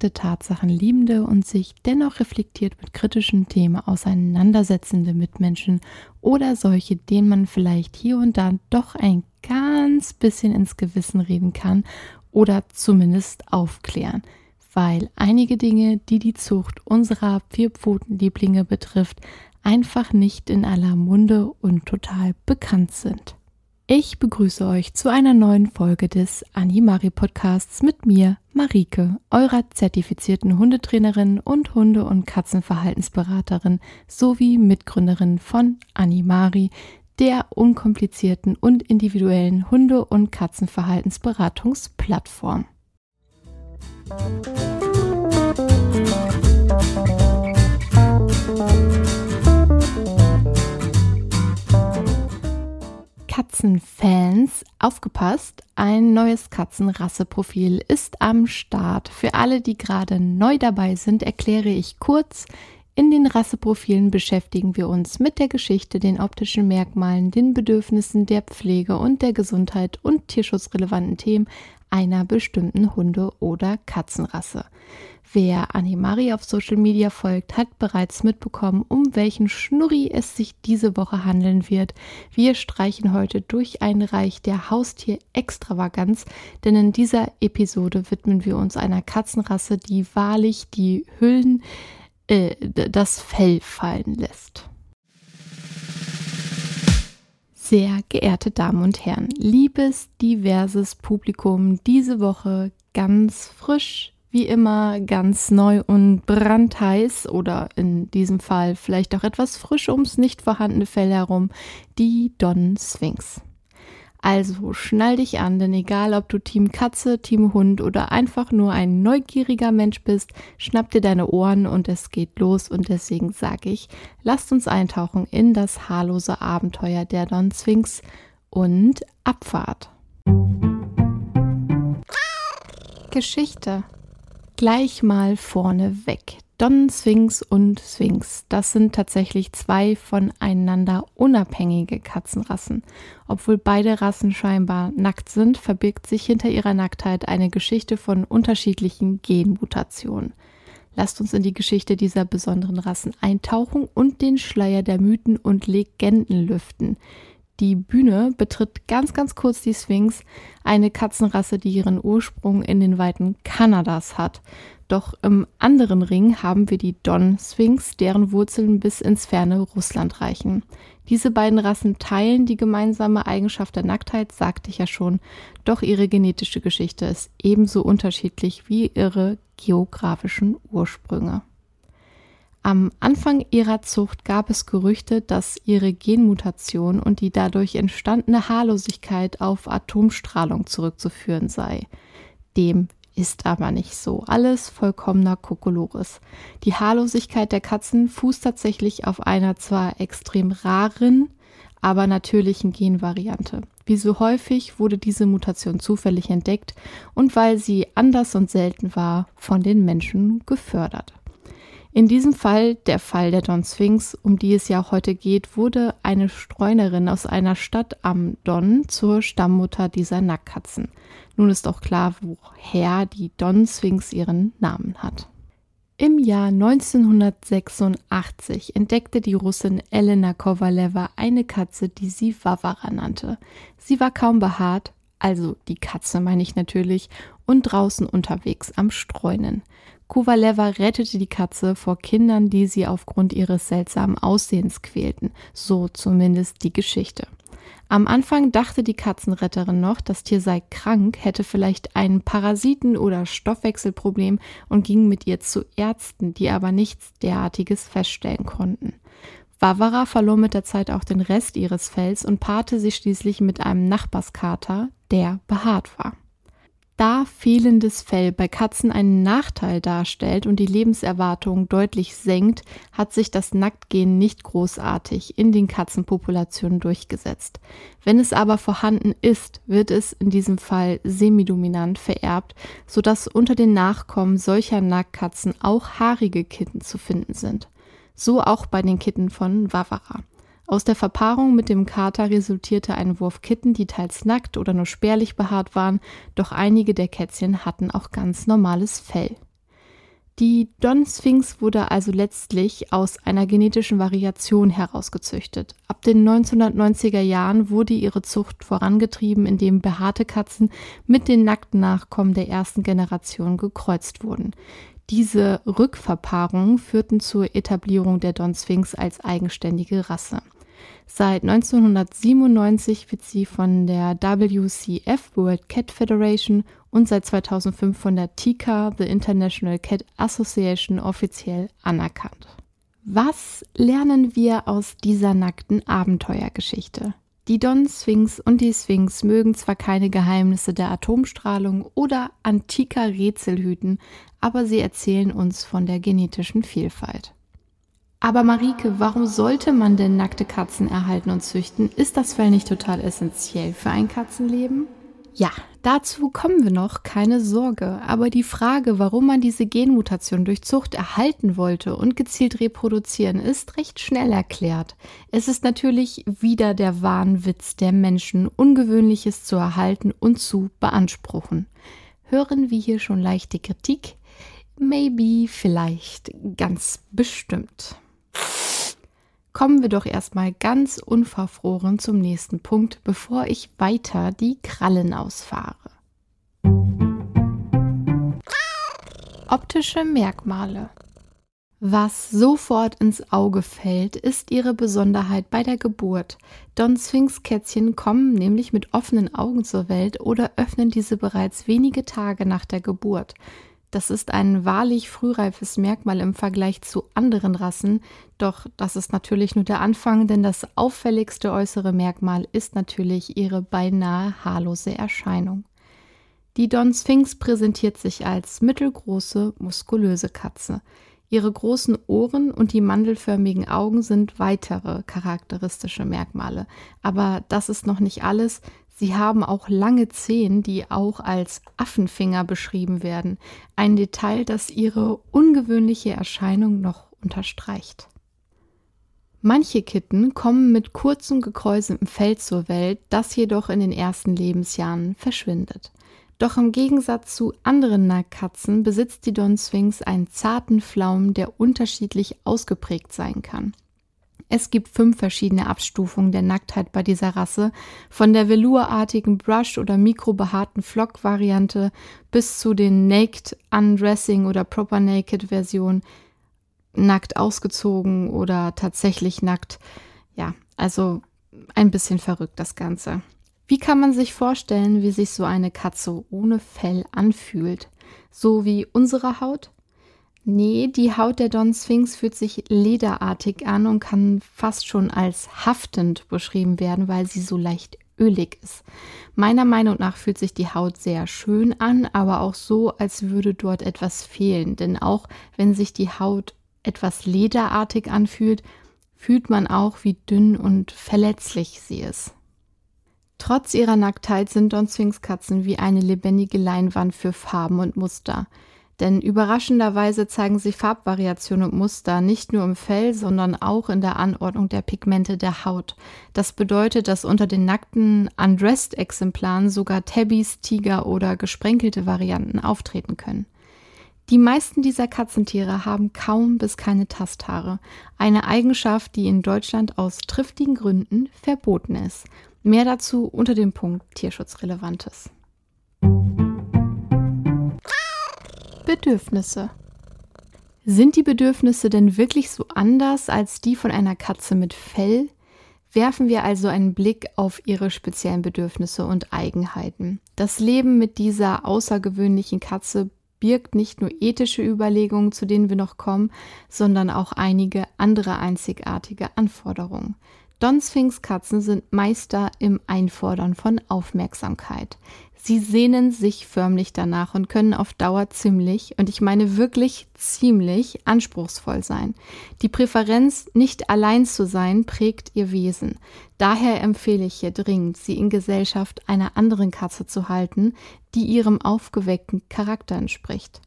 nackte Tatsachen liebende und sich dennoch reflektiert mit kritischen Themen auseinandersetzende Mitmenschen oder solche, denen man vielleicht hier und da doch ein ganz bisschen ins Gewissen reden kann oder zumindest aufklären, weil einige Dinge, die die Zucht unserer Vierpfotenlieblinge betrifft, einfach nicht in aller Munde und total bekannt sind. Ich begrüße euch zu einer neuen Folge des Animari Podcasts mit mir, Marike, eurer zertifizierten Hundetrainerin und Hunde- und Katzenverhaltensberaterin sowie Mitgründerin von Animari, der unkomplizierten und individuellen Hunde- und Katzenverhaltensberatungsplattform. Musik Katzenfans, aufgepasst, ein neues Katzenrasseprofil ist am Start. Für alle, die gerade neu dabei sind, erkläre ich kurz. In den Rasseprofilen beschäftigen wir uns mit der Geschichte, den optischen Merkmalen, den Bedürfnissen der Pflege und der Gesundheit und tierschutzrelevanten Themen einer bestimmten Hunde- oder Katzenrasse. Wer Animari auf Social Media folgt, hat bereits mitbekommen, um welchen Schnurri es sich diese Woche handeln wird. Wir streichen heute durch ein Reich der Haustier-Extravaganz, denn in dieser Episode widmen wir uns einer Katzenrasse, die wahrlich die Hüllen, äh, das Fell fallen lässt. Sehr geehrte Damen und Herren, liebes diverses Publikum, diese Woche ganz frisch wie immer ganz neu und brandheiß oder in diesem Fall vielleicht auch etwas frisch ums nicht vorhandene Fell herum, die Don Sphinx. Also schnall dich an, denn egal ob du Team Katze, Team Hund oder einfach nur ein neugieriger Mensch bist, schnapp dir deine Ohren und es geht los und deswegen sage ich, lasst uns eintauchen in das haarlose Abenteuer der Don Sphinx und Abfahrt. Geschichte Gleich mal vorne weg. Don Sphinx und Sphinx, das sind tatsächlich zwei voneinander unabhängige Katzenrassen. Obwohl beide Rassen scheinbar nackt sind, verbirgt sich hinter ihrer Nacktheit eine Geschichte von unterschiedlichen Genmutationen. Lasst uns in die Geschichte dieser besonderen Rassen eintauchen und den Schleier der Mythen und Legenden lüften. Die Bühne betritt ganz, ganz kurz die Sphinx, eine Katzenrasse, die ihren Ursprung in den Weiten Kanadas hat. Doch im anderen Ring haben wir die Don Sphinx, deren Wurzeln bis ins ferne Russland reichen. Diese beiden Rassen teilen die gemeinsame Eigenschaft der Nacktheit, sagte ich ja schon, doch ihre genetische Geschichte ist ebenso unterschiedlich wie ihre geografischen Ursprünge. Am Anfang ihrer Zucht gab es Gerüchte, dass ihre Genmutation und die dadurch entstandene Haarlosigkeit auf Atomstrahlung zurückzuführen sei. Dem ist aber nicht so. Alles vollkommener Kokolores. Die Haarlosigkeit der Katzen fußt tatsächlich auf einer zwar extrem raren, aber natürlichen Genvariante. Wie so häufig wurde diese Mutation zufällig entdeckt und weil sie anders und selten war, von den Menschen gefördert. In diesem Fall, der Fall der Don Sphinx, um die es ja auch heute geht, wurde eine Streunerin aus einer Stadt am Don zur Stammmutter dieser Nackkatzen. Nun ist auch klar, woher die Don Sphinx ihren Namen hat. Im Jahr 1986 entdeckte die Russin Elena Kovaleva eine Katze, die sie Vavara nannte. Sie war kaum behaart, also die Katze meine ich natürlich, und draußen unterwegs am Streunen. Kovaleva rettete die Katze vor Kindern, die sie aufgrund ihres seltsamen Aussehens quälten, so zumindest die Geschichte. Am Anfang dachte die Katzenretterin noch, das Tier sei krank, hätte vielleicht ein Parasiten- oder Stoffwechselproblem und ging mit ihr zu Ärzten, die aber nichts derartiges feststellen konnten. Barbara verlor mit der Zeit auch den Rest ihres Fells und paarte sich schließlich mit einem Nachbarskater, der behaart war. Da fehlendes Fell bei Katzen einen Nachteil darstellt und die Lebenserwartung deutlich senkt, hat sich das Nacktgehen nicht großartig in den Katzenpopulationen durchgesetzt. Wenn es aber vorhanden ist, wird es in diesem Fall semidominant vererbt, sodass unter den Nachkommen solcher Nacktkatzen auch haarige Kitten zu finden sind. So auch bei den Kitten von Vavara. Aus der Verpaarung mit dem Kater resultierte ein Wurf Kitten, die teils nackt oder nur spärlich behaart waren, doch einige der Kätzchen hatten auch ganz normales Fell. Die Don Sphinx wurde also letztlich aus einer genetischen Variation herausgezüchtet. Ab den 1990er Jahren wurde ihre Zucht vorangetrieben, indem behaarte Katzen mit den nackten Nachkommen der ersten Generation gekreuzt wurden. Diese Rückverpaarungen führten zur Etablierung der Don Sphinx als eigenständige Rasse. Seit 1997 wird sie von der WCF World Cat Federation und seit 2005 von der TICA, The International Cat Association, offiziell anerkannt. Was lernen wir aus dieser nackten Abenteuergeschichte? Die Don Sphinx und die Sphinx mögen zwar keine Geheimnisse der Atomstrahlung oder antiker Rätsel hüten, aber sie erzählen uns von der genetischen Vielfalt. Aber Marike, warum sollte man denn nackte Katzen erhalten und züchten? Ist das Fell nicht total essentiell für ein Katzenleben? Ja, dazu kommen wir noch, keine Sorge. Aber die Frage, warum man diese Genmutation durch Zucht erhalten wollte und gezielt reproduzieren, ist recht schnell erklärt. Es ist natürlich wieder der Wahnwitz der Menschen, Ungewöhnliches zu erhalten und zu beanspruchen. Hören wir hier schon leichte Kritik? Maybe, vielleicht, ganz bestimmt. Kommen wir doch erstmal ganz unverfroren zum nächsten Punkt, bevor ich weiter die Krallen ausfahre. Optische Merkmale. Was sofort ins Auge fällt, ist ihre Besonderheit bei der Geburt. Don Sphinx-Kätzchen kommen nämlich mit offenen Augen zur Welt oder öffnen diese bereits wenige Tage nach der Geburt. Das ist ein wahrlich frühreifes Merkmal im Vergleich zu anderen Rassen, doch das ist natürlich nur der Anfang, denn das auffälligste äußere Merkmal ist natürlich ihre beinahe haarlose Erscheinung. Die Don Sphinx präsentiert sich als mittelgroße, muskulöse Katze. Ihre großen Ohren und die mandelförmigen Augen sind weitere charakteristische Merkmale. Aber das ist noch nicht alles. Sie haben auch lange Zehen, die auch als Affenfinger beschrieben werden. Ein Detail, das ihre ungewöhnliche Erscheinung noch unterstreicht. Manche Kitten kommen mit kurzem gekräuseltem Fell zur Welt, das jedoch in den ersten Lebensjahren verschwindet. Doch im Gegensatz zu anderen Nacktkatzen besitzt die Don Sphinx einen zarten Flaum, der unterschiedlich ausgeprägt sein kann. Es gibt fünf verschiedene Abstufungen der Nacktheit bei dieser Rasse, von der velourartigen Brush- oder mikrobehaarten Flock-Variante bis zu den Naked Undressing oder Proper Naked Version, nackt ausgezogen oder tatsächlich nackt. Ja, also ein bisschen verrückt das Ganze. Wie kann man sich vorstellen, wie sich so eine Katze ohne Fell anfühlt? So wie unsere Haut? Nee, die Haut der Don Sphinx fühlt sich lederartig an und kann fast schon als haftend beschrieben werden, weil sie so leicht ölig ist. Meiner Meinung nach fühlt sich die Haut sehr schön an, aber auch so, als würde dort etwas fehlen. Denn auch wenn sich die Haut etwas lederartig anfühlt, fühlt man auch, wie dünn und verletzlich sie ist. Trotz ihrer Nacktheit sind Don Sphinx Katzen wie eine lebendige Leinwand für Farben und Muster. Denn überraschenderweise zeigen sich Farbvariationen und Muster nicht nur im Fell, sondern auch in der Anordnung der Pigmente der Haut. Das bedeutet, dass unter den nackten Undressed-Exemplaren sogar Tabbies, Tiger oder gesprenkelte Varianten auftreten können. Die meisten dieser Katzentiere haben kaum bis keine Tasthaare, eine Eigenschaft, die in Deutschland aus triftigen Gründen verboten ist. Mehr dazu unter dem Punkt Tierschutzrelevantes. Bedürfnisse. Sind die Bedürfnisse denn wirklich so anders als die von einer Katze mit Fell? Werfen wir also einen Blick auf ihre speziellen Bedürfnisse und Eigenheiten. Das Leben mit dieser außergewöhnlichen Katze birgt nicht nur ethische Überlegungen, zu denen wir noch kommen, sondern auch einige andere einzigartige Anforderungen. Don Sphinx Katzen sind Meister im Einfordern von Aufmerksamkeit. Sie sehnen sich förmlich danach und können auf Dauer ziemlich, und ich meine wirklich ziemlich, anspruchsvoll sein. Die Präferenz, nicht allein zu sein, prägt ihr Wesen. Daher empfehle ich hier dringend, sie in Gesellschaft einer anderen Katze zu halten, die ihrem aufgeweckten Charakter entspricht.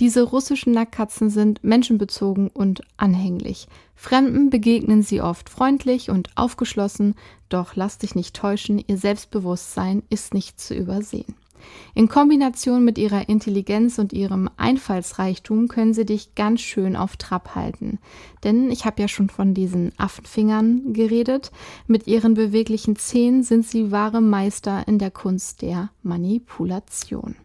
Diese russischen Nackkatzen sind menschenbezogen und anhänglich. Fremden begegnen sie oft freundlich und aufgeschlossen, doch lass dich nicht täuschen, ihr Selbstbewusstsein ist nicht zu übersehen. In Kombination mit ihrer Intelligenz und ihrem Einfallsreichtum können sie dich ganz schön auf Trab halten. Denn ich habe ja schon von diesen Affenfingern geredet. Mit ihren beweglichen Zähnen sind sie wahre Meister in der Kunst der Manipulation.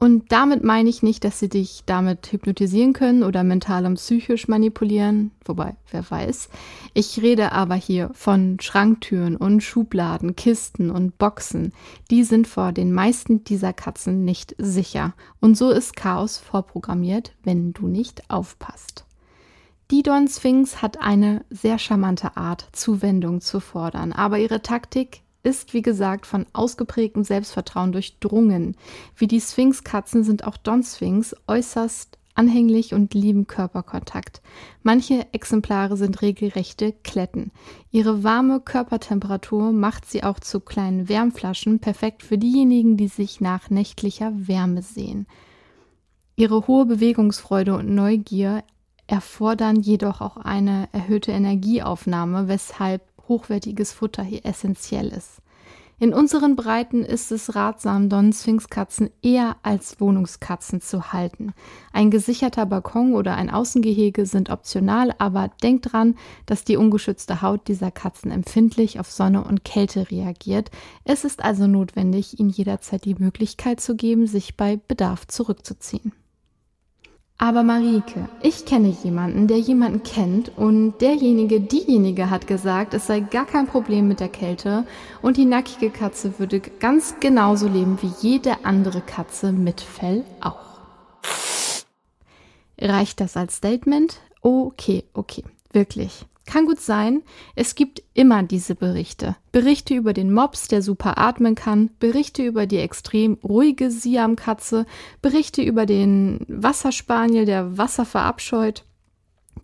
Und damit meine ich nicht, dass sie dich damit hypnotisieren können oder mental und psychisch manipulieren, wobei, wer weiß. Ich rede aber hier von Schranktüren und Schubladen, Kisten und Boxen. Die sind vor den meisten dieser Katzen nicht sicher. Und so ist Chaos vorprogrammiert, wenn du nicht aufpasst. Die Don Sphinx hat eine sehr charmante Art, Zuwendung zu fordern, aber ihre Taktik ist, wie gesagt, von ausgeprägtem Selbstvertrauen durchdrungen. Wie die Sphinx-Katzen sind auch Don-Sphinx äußerst anhänglich und lieben Körperkontakt. Manche Exemplare sind regelrechte Kletten. Ihre warme Körpertemperatur macht sie auch zu kleinen Wärmflaschen, perfekt für diejenigen, die sich nach nächtlicher Wärme sehen. Ihre hohe Bewegungsfreude und Neugier erfordern jedoch auch eine erhöhte Energieaufnahme, weshalb hochwertiges Futter hier essentiell ist. In unseren Breiten ist es ratsam, Don-Sphinx-Katzen eher als Wohnungskatzen zu halten. Ein gesicherter Balkon oder ein Außengehege sind optional, aber denkt dran, dass die ungeschützte Haut dieser Katzen empfindlich auf Sonne und Kälte reagiert. Es ist also notwendig, ihnen jederzeit die Möglichkeit zu geben, sich bei Bedarf zurückzuziehen. Aber Marike, ich kenne jemanden, der jemanden kennt und derjenige, diejenige hat gesagt, es sei gar kein Problem mit der Kälte und die nackige Katze würde ganz genauso leben wie jede andere Katze mit Fell auch. Reicht das als Statement? Okay, okay, wirklich. Kann gut sein, es gibt immer diese Berichte. Berichte über den Mops, der super atmen kann, Berichte über die extrem ruhige Siamkatze, Berichte über den Wasserspaniel, der Wasser verabscheut.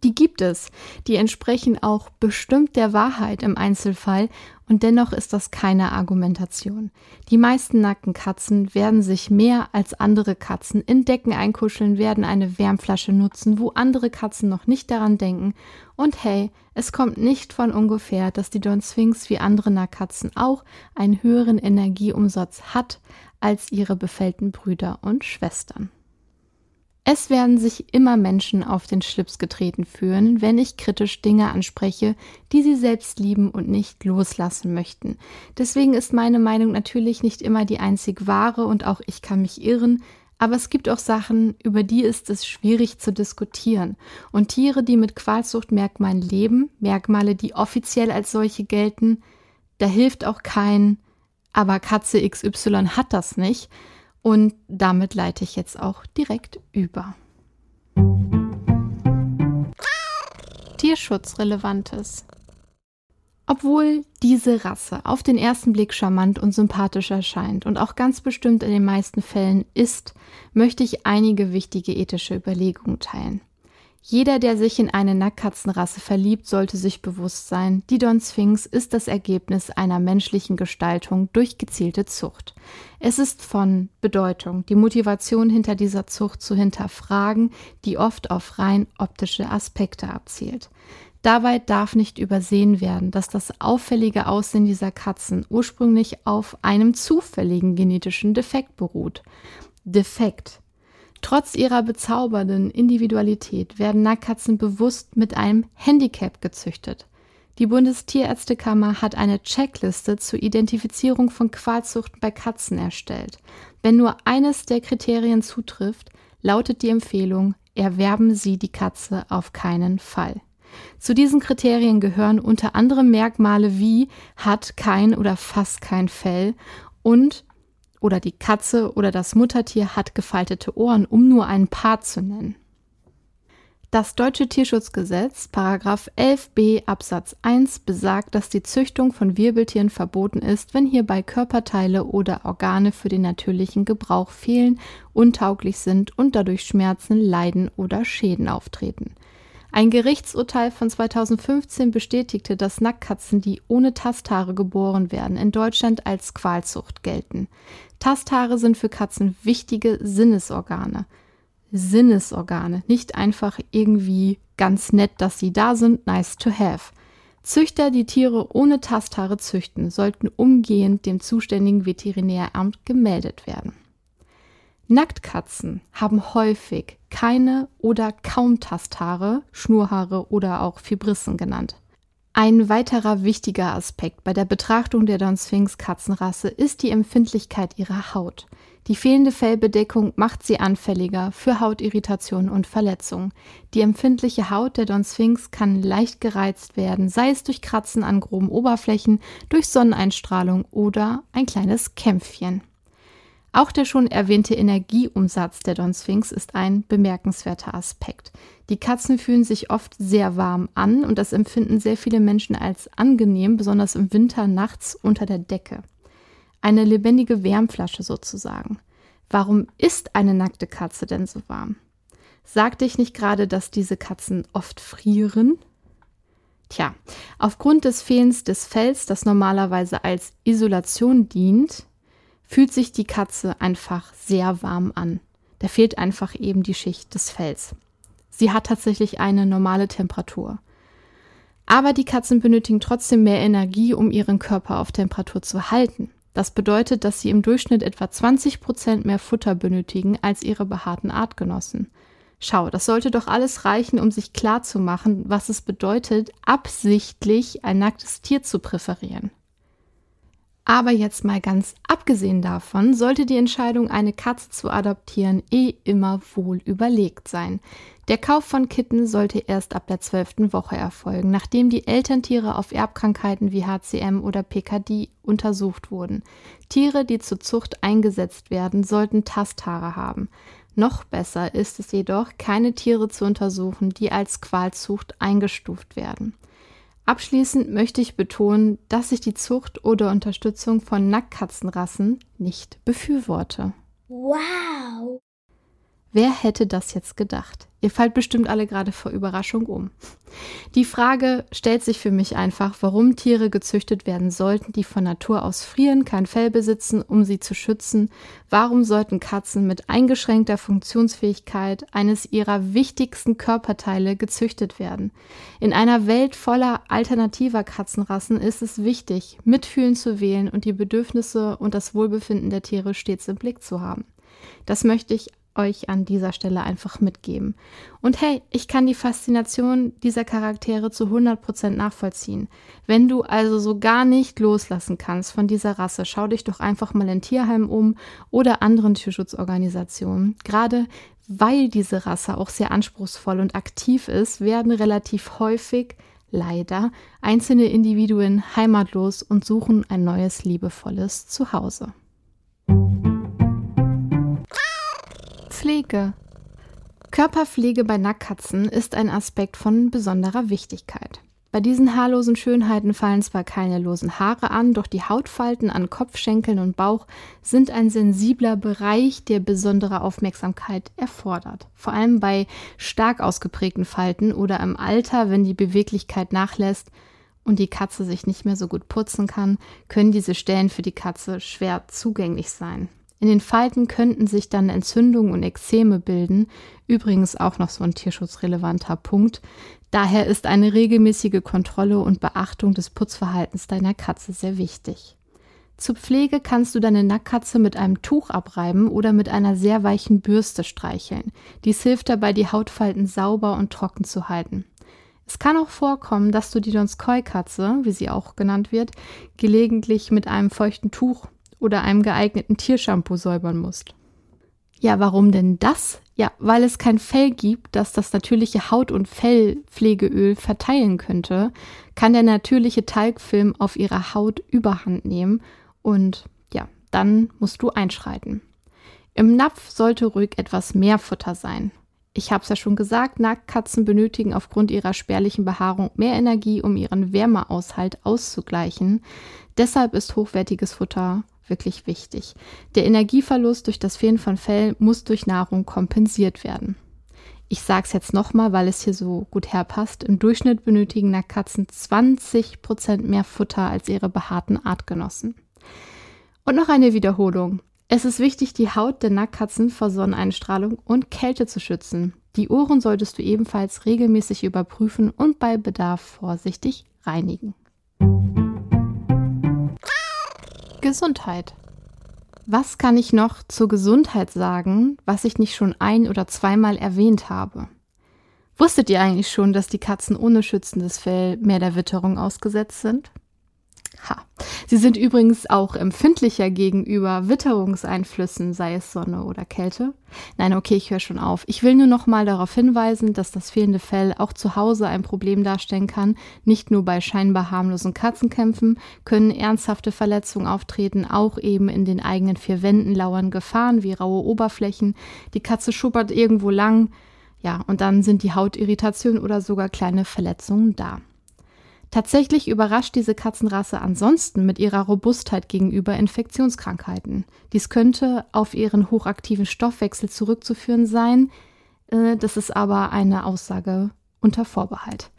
Die gibt es. Die entsprechen auch bestimmt der Wahrheit im Einzelfall und dennoch ist das keine Argumentation. Die meisten nackten Katzen werden sich mehr als andere Katzen in Decken einkuscheln, werden eine Wärmflasche nutzen, wo andere Katzen noch nicht daran denken. Und hey, es kommt nicht von ungefähr, dass die Don Sphinx wie andere Nacktkatzen auch einen höheren Energieumsatz hat als ihre befällten Brüder und Schwestern. Es werden sich immer Menschen auf den Schlips getreten fühlen, wenn ich kritisch Dinge anspreche, die sie selbst lieben und nicht loslassen möchten. Deswegen ist meine Meinung natürlich nicht immer die einzig wahre und auch ich kann mich irren, aber es gibt auch Sachen, über die ist es schwierig zu diskutieren. Und Tiere, die mit Qualzuchtmerkmalen leben, Merkmale, die offiziell als solche gelten, da hilft auch kein, aber Katze XY hat das nicht, und damit leite ich jetzt auch direkt über. Tierschutzrelevantes. Obwohl diese Rasse auf den ersten Blick charmant und sympathisch erscheint und auch ganz bestimmt in den meisten Fällen ist, möchte ich einige wichtige ethische Überlegungen teilen. Jeder, der sich in eine Nacktkatzenrasse verliebt, sollte sich bewusst sein, die Don Sphinx ist das Ergebnis einer menschlichen Gestaltung durch gezielte Zucht. Es ist von Bedeutung, die Motivation hinter dieser Zucht zu hinterfragen, die oft auf rein optische Aspekte abzielt. Dabei darf nicht übersehen werden, dass das auffällige Aussehen dieser Katzen ursprünglich auf einem zufälligen genetischen Defekt beruht. Defekt Trotz ihrer bezaubernden Individualität werden Nackkatzen bewusst mit einem Handicap gezüchtet. Die Bundestierärztekammer hat eine Checkliste zur Identifizierung von Qualzuchten bei Katzen erstellt. Wenn nur eines der Kriterien zutrifft, lautet die Empfehlung, erwerben Sie die Katze auf keinen Fall. Zu diesen Kriterien gehören unter anderem Merkmale wie hat kein oder fast kein Fell und oder die Katze oder das Muttertier hat gefaltete Ohren, um nur ein paar zu nennen. Das Deutsche Tierschutzgesetz, Paragraph 11b Absatz 1 besagt, dass die Züchtung von Wirbeltieren verboten ist, wenn hierbei Körperteile oder Organe für den natürlichen Gebrauch fehlen, untauglich sind und dadurch Schmerzen, Leiden oder Schäden auftreten. Ein Gerichtsurteil von 2015 bestätigte, dass Nackkatzen, die ohne Tasthaare geboren werden, in Deutschland als Qualzucht gelten. Tasthaare sind für Katzen wichtige Sinnesorgane. Sinnesorgane, nicht einfach irgendwie ganz nett, dass sie da sind, nice to have. Züchter, die Tiere ohne Tasthaare züchten, sollten umgehend dem zuständigen Veterinäramt gemeldet werden. Nacktkatzen haben häufig keine oder kaum Tasthaare, Schnurhaare oder auch Fibrissen genannt. Ein weiterer wichtiger Aspekt bei der Betrachtung der Don Sphinx Katzenrasse ist die Empfindlichkeit ihrer Haut. Die fehlende Fellbedeckung macht sie anfälliger für Hautirritationen und Verletzungen. Die empfindliche Haut der Don Sphinx kann leicht gereizt werden, sei es durch Kratzen an groben Oberflächen, durch Sonneneinstrahlung oder ein kleines Kämpfchen. Auch der schon erwähnte Energieumsatz der Don Sphinx ist ein bemerkenswerter Aspekt. Die Katzen fühlen sich oft sehr warm an und das empfinden sehr viele Menschen als angenehm, besonders im Winter nachts unter der Decke. Eine lebendige Wärmflasche sozusagen. Warum ist eine nackte Katze denn so warm? Sagte ich nicht gerade, dass diese Katzen oft frieren? Tja, aufgrund des Fehlens des Fells, das normalerweise als Isolation dient, fühlt sich die Katze einfach sehr warm an. Da fehlt einfach eben die Schicht des Fells. Sie hat tatsächlich eine normale Temperatur. Aber die Katzen benötigen trotzdem mehr Energie, um ihren Körper auf Temperatur zu halten. Das bedeutet, dass sie im Durchschnitt etwa 20 Prozent mehr Futter benötigen als ihre behaarten Artgenossen. Schau, das sollte doch alles reichen, um sich klarzumachen, was es bedeutet, absichtlich ein nacktes Tier zu präferieren. Aber jetzt mal ganz abgesehen davon, sollte die Entscheidung, eine Katze zu adoptieren, eh immer wohl überlegt sein. Der Kauf von Kitten sollte erst ab der zwölften Woche erfolgen, nachdem die Elterntiere auf Erbkrankheiten wie HCM oder PKD untersucht wurden. Tiere, die zur Zucht eingesetzt werden, sollten Tasthaare haben. Noch besser ist es jedoch, keine Tiere zu untersuchen, die als Qualzucht eingestuft werden. Abschließend möchte ich betonen, dass ich die Zucht oder Unterstützung von Nacktkatzenrassen nicht befürworte. Wow! Wer hätte das jetzt gedacht? Ihr fallt bestimmt alle gerade vor Überraschung um. Die Frage stellt sich für mich einfach, warum Tiere gezüchtet werden sollten, die von Natur aus frieren, kein Fell besitzen, um sie zu schützen. Warum sollten Katzen mit eingeschränkter Funktionsfähigkeit eines ihrer wichtigsten Körperteile gezüchtet werden? In einer Welt voller alternativer Katzenrassen ist es wichtig, mitfühlen zu wählen und die Bedürfnisse und das Wohlbefinden der Tiere stets im Blick zu haben. Das möchte ich euch an dieser Stelle einfach mitgeben. Und hey, ich kann die Faszination dieser Charaktere zu 100% nachvollziehen. Wenn du also so gar nicht loslassen kannst von dieser Rasse, schau dich doch einfach mal in Tierheimen um oder anderen Tierschutzorganisationen. Gerade weil diese Rasse auch sehr anspruchsvoll und aktiv ist, werden relativ häufig leider einzelne Individuen heimatlos und suchen ein neues liebevolles Zuhause. Pflege. Körperpflege bei Nackkatzen ist ein Aspekt von besonderer Wichtigkeit. Bei diesen haarlosen Schönheiten fallen zwar keine losen Haare an, doch die Hautfalten an Kopf, Schenkeln und Bauch sind ein sensibler Bereich, der besondere Aufmerksamkeit erfordert. Vor allem bei stark ausgeprägten Falten oder im Alter, wenn die Beweglichkeit nachlässt und die Katze sich nicht mehr so gut putzen kann, können diese Stellen für die Katze schwer zugänglich sein. In den Falten könnten sich dann Entzündungen und Ekzeme bilden, übrigens auch noch so ein tierschutzrelevanter Punkt. Daher ist eine regelmäßige Kontrolle und Beachtung des Putzverhaltens deiner Katze sehr wichtig. Zur Pflege kannst du deine Nackkatze mit einem Tuch abreiben oder mit einer sehr weichen Bürste streicheln. Dies hilft dabei, die Hautfalten sauber und trocken zu halten. Es kann auch vorkommen, dass du die Donskoi-Katze, wie sie auch genannt wird, gelegentlich mit einem feuchten Tuch oder einem geeigneten Tiershampoo säubern musst. Ja, warum denn das? Ja, weil es kein Fell gibt, das das natürliche Haut- und Fellpflegeöl verteilen könnte, kann der natürliche Talgfilm auf ihrer Haut überhand nehmen und ja, dann musst du einschreiten. Im Napf sollte ruhig etwas mehr Futter sein. Ich habe es ja schon gesagt, Nacktkatzen benötigen aufgrund ihrer spärlichen Behaarung mehr Energie, um ihren Wärmeaushalt auszugleichen. Deshalb ist hochwertiges Futter wirklich wichtig. Der Energieverlust durch das Fehlen von Fell muss durch Nahrung kompensiert werden. Ich sage es jetzt nochmal, weil es hier so gut herpasst. Im Durchschnitt benötigen Nacktkatzen 20% mehr Futter als ihre behaarten Artgenossen. Und noch eine Wiederholung. Es ist wichtig, die Haut der Nackkatzen vor Sonneneinstrahlung und Kälte zu schützen. Die Ohren solltest du ebenfalls regelmäßig überprüfen und bei Bedarf vorsichtig reinigen. Gesundheit. Was kann ich noch zur Gesundheit sagen, was ich nicht schon ein oder zweimal erwähnt habe? Wusstet ihr eigentlich schon, dass die Katzen ohne schützendes Fell mehr der Witterung ausgesetzt sind? Ha. Sie sind übrigens auch empfindlicher gegenüber Witterungseinflüssen, sei es Sonne oder Kälte. Nein, okay, ich höre schon auf. Ich will nur noch mal darauf hinweisen, dass das fehlende Fell auch zu Hause ein Problem darstellen kann. Nicht nur bei scheinbar harmlosen Katzenkämpfen können ernsthafte Verletzungen auftreten, auch eben in den eigenen vier Wänden lauern Gefahren wie raue Oberflächen. Die Katze schuppert irgendwo lang. Ja, und dann sind die Hautirritationen oder sogar kleine Verletzungen da. Tatsächlich überrascht diese Katzenrasse ansonsten mit ihrer Robustheit gegenüber Infektionskrankheiten. Dies könnte auf ihren hochaktiven Stoffwechsel zurückzuführen sein, äh, das ist aber eine Aussage unter Vorbehalt.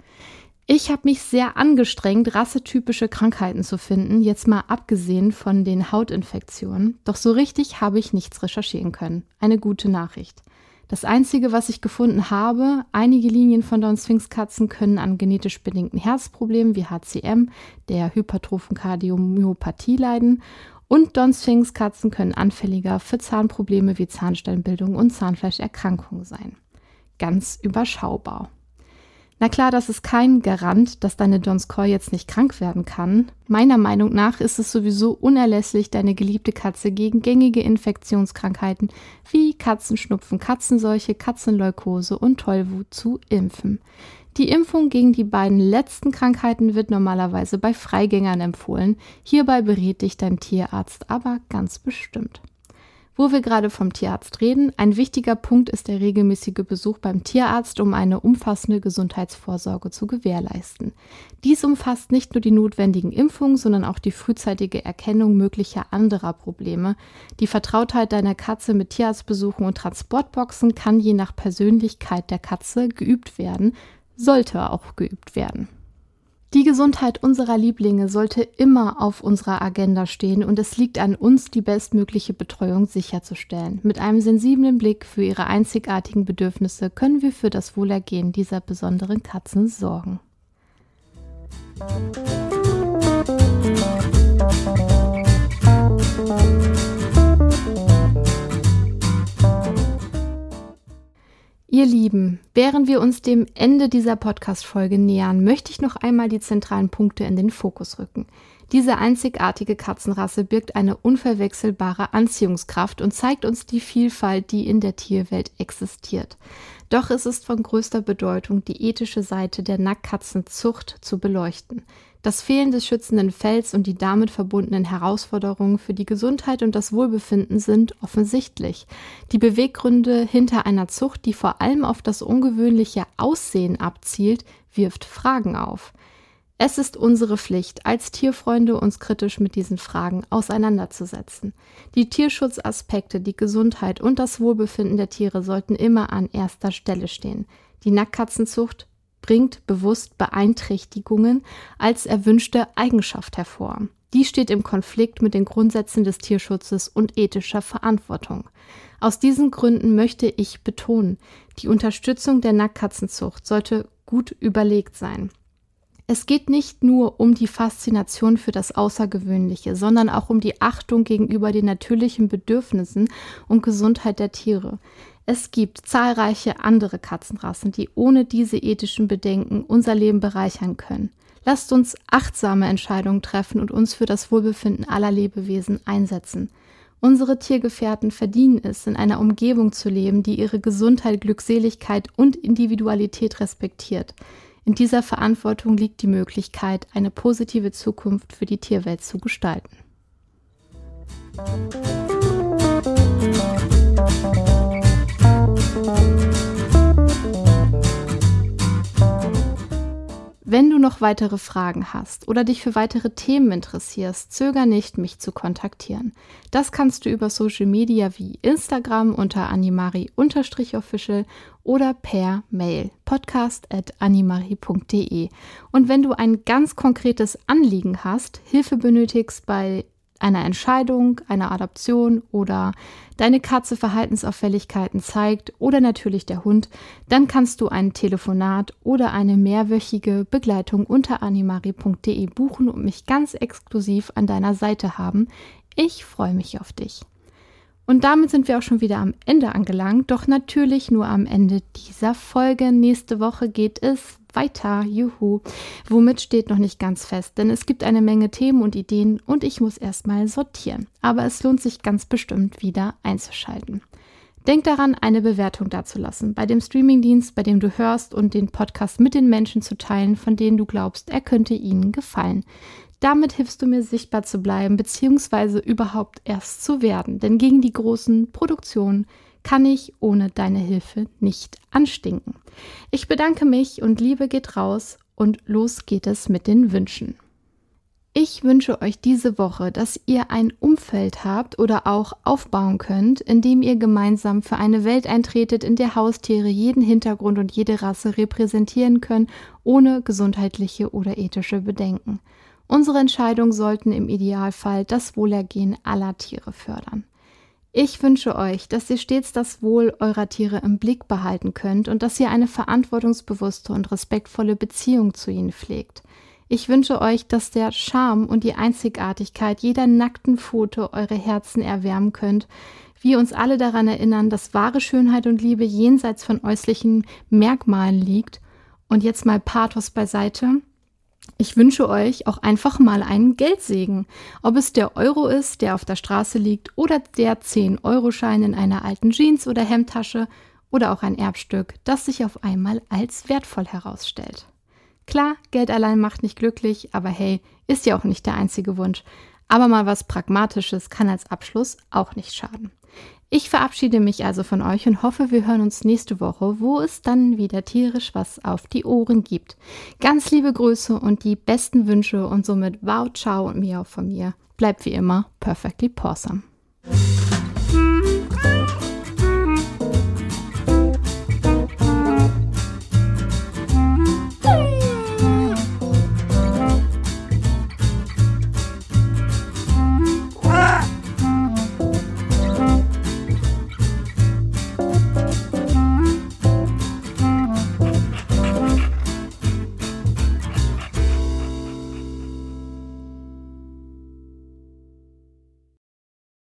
Ich habe mich sehr angestrengt, rassetypische Krankheiten zu finden, jetzt mal abgesehen von den Hautinfektionen. Doch so richtig habe ich nichts recherchieren können. Eine gute Nachricht. Das Einzige, was ich gefunden habe, einige Linien von Down Sphinx Katzen können an genetisch bedingten Herzproblemen wie HCM, der hypertrophen Kardiomyopathie leiden und Don Sphinx Katzen können anfälliger für Zahnprobleme wie Zahnsteinbildung und Zahnfleischerkrankungen sein. Ganz überschaubar. Na klar, das ist kein Garant, dass deine Donskoy jetzt nicht krank werden kann. Meiner Meinung nach ist es sowieso unerlässlich, deine geliebte Katze gegen gängige Infektionskrankheiten wie Katzenschnupfen, Katzenseuche, Katzenleukose und Tollwut zu impfen. Die Impfung gegen die beiden letzten Krankheiten wird normalerweise bei Freigängern empfohlen. Hierbei berät dich dein Tierarzt aber ganz bestimmt. Wo wir gerade vom Tierarzt reden, ein wichtiger Punkt ist der regelmäßige Besuch beim Tierarzt, um eine umfassende Gesundheitsvorsorge zu gewährleisten. Dies umfasst nicht nur die notwendigen Impfungen, sondern auch die frühzeitige Erkennung möglicher anderer Probleme. Die Vertrautheit deiner Katze mit Tierarztbesuchen und Transportboxen kann je nach Persönlichkeit der Katze geübt werden, sollte auch geübt werden. Die Gesundheit unserer Lieblinge sollte immer auf unserer Agenda stehen und es liegt an uns, die bestmögliche Betreuung sicherzustellen. Mit einem sensiblen Blick für ihre einzigartigen Bedürfnisse können wir für das Wohlergehen dieser besonderen Katzen sorgen. Ihr Lieben, während wir uns dem Ende dieser Podcast-Folge nähern, möchte ich noch einmal die zentralen Punkte in den Fokus rücken. Diese einzigartige Katzenrasse birgt eine unverwechselbare Anziehungskraft und zeigt uns die Vielfalt, die in der Tierwelt existiert. Doch es ist von größter Bedeutung, die ethische Seite der Nackkatzenzucht zu beleuchten. Das Fehlen des schützenden Fells und die damit verbundenen Herausforderungen für die Gesundheit und das Wohlbefinden sind offensichtlich. Die Beweggründe hinter einer Zucht, die vor allem auf das ungewöhnliche Aussehen abzielt, wirft Fragen auf. Es ist unsere Pflicht, als Tierfreunde uns kritisch mit diesen Fragen auseinanderzusetzen. Die Tierschutzaspekte, die Gesundheit und das Wohlbefinden der Tiere sollten immer an erster Stelle stehen. Die Nackkatzenzucht bringt bewusst Beeinträchtigungen als erwünschte Eigenschaft hervor. Die steht im Konflikt mit den Grundsätzen des Tierschutzes und ethischer Verantwortung. Aus diesen Gründen möchte ich betonen, die Unterstützung der Nackkatzenzucht sollte gut überlegt sein. Es geht nicht nur um die Faszination für das Außergewöhnliche, sondern auch um die Achtung gegenüber den natürlichen Bedürfnissen und Gesundheit der Tiere. Es gibt zahlreiche andere Katzenrassen, die ohne diese ethischen Bedenken unser Leben bereichern können. Lasst uns achtsame Entscheidungen treffen und uns für das Wohlbefinden aller Lebewesen einsetzen. Unsere Tiergefährten verdienen es, in einer Umgebung zu leben, die ihre Gesundheit, Glückseligkeit und Individualität respektiert. In dieser Verantwortung liegt die Möglichkeit, eine positive Zukunft für die Tierwelt zu gestalten. Wenn du noch weitere Fragen hast oder dich für weitere Themen interessierst, zöger nicht, mich zu kontaktieren. Das kannst du über Social Media wie Instagram unter animari-official oder per Mail podcast.animari.de. Und wenn du ein ganz konkretes Anliegen hast, Hilfe benötigst bei einer Entscheidung, einer Adoption oder deine Katze Verhaltensauffälligkeiten zeigt oder natürlich der Hund, dann kannst du ein Telefonat oder eine mehrwöchige Begleitung unter animari.de buchen und mich ganz exklusiv an deiner Seite haben. Ich freue mich auf dich. Und damit sind wir auch schon wieder am Ende angelangt, doch natürlich nur am Ende dieser Folge. Nächste Woche geht es weiter. Juhu. Womit steht noch nicht ganz fest, denn es gibt eine Menge Themen und Ideen und ich muss erstmal sortieren. Aber es lohnt sich ganz bestimmt wieder einzuschalten. Denk daran, eine Bewertung dazulassen bei dem Streamingdienst, bei dem du hörst und den Podcast mit den Menschen zu teilen, von denen du glaubst, er könnte ihnen gefallen. Damit hilfst du mir sichtbar zu bleiben, beziehungsweise überhaupt erst zu werden. Denn gegen die großen Produktionen kann ich ohne deine Hilfe nicht anstinken. Ich bedanke mich und Liebe geht raus und los geht es mit den Wünschen. Ich wünsche euch diese Woche, dass ihr ein Umfeld habt oder auch aufbauen könnt, in dem ihr gemeinsam für eine Welt eintretet, in der Haustiere jeden Hintergrund und jede Rasse repräsentieren können, ohne gesundheitliche oder ethische Bedenken. Unsere Entscheidungen sollten im Idealfall das Wohlergehen aller Tiere fördern. Ich wünsche euch, dass ihr stets das Wohl eurer Tiere im Blick behalten könnt und dass ihr eine verantwortungsbewusste und respektvolle Beziehung zu ihnen pflegt. Ich wünsche euch, dass der Charme und die Einzigartigkeit jeder nackten Pfote eure Herzen erwärmen könnt, wir uns alle daran erinnern, dass wahre Schönheit und Liebe jenseits von äußerlichen Merkmalen liegt. Und jetzt mal Pathos beiseite. Ich wünsche euch auch einfach mal einen Geldsegen. Ob es der Euro ist, der auf der Straße liegt, oder der 10-Euro-Schein in einer alten Jeans- oder Hemdtasche, oder auch ein Erbstück, das sich auf einmal als wertvoll herausstellt. Klar, Geld allein macht nicht glücklich, aber hey, ist ja auch nicht der einzige Wunsch. Aber mal was Pragmatisches kann als Abschluss auch nicht schaden. Ich verabschiede mich also von euch und hoffe, wir hören uns nächste Woche, wo es dann wieder tierisch was auf die Ohren gibt. Ganz liebe Grüße und die besten Wünsche und somit wow, ciao und miau von mir. Bleibt wie immer perfectly pawsome.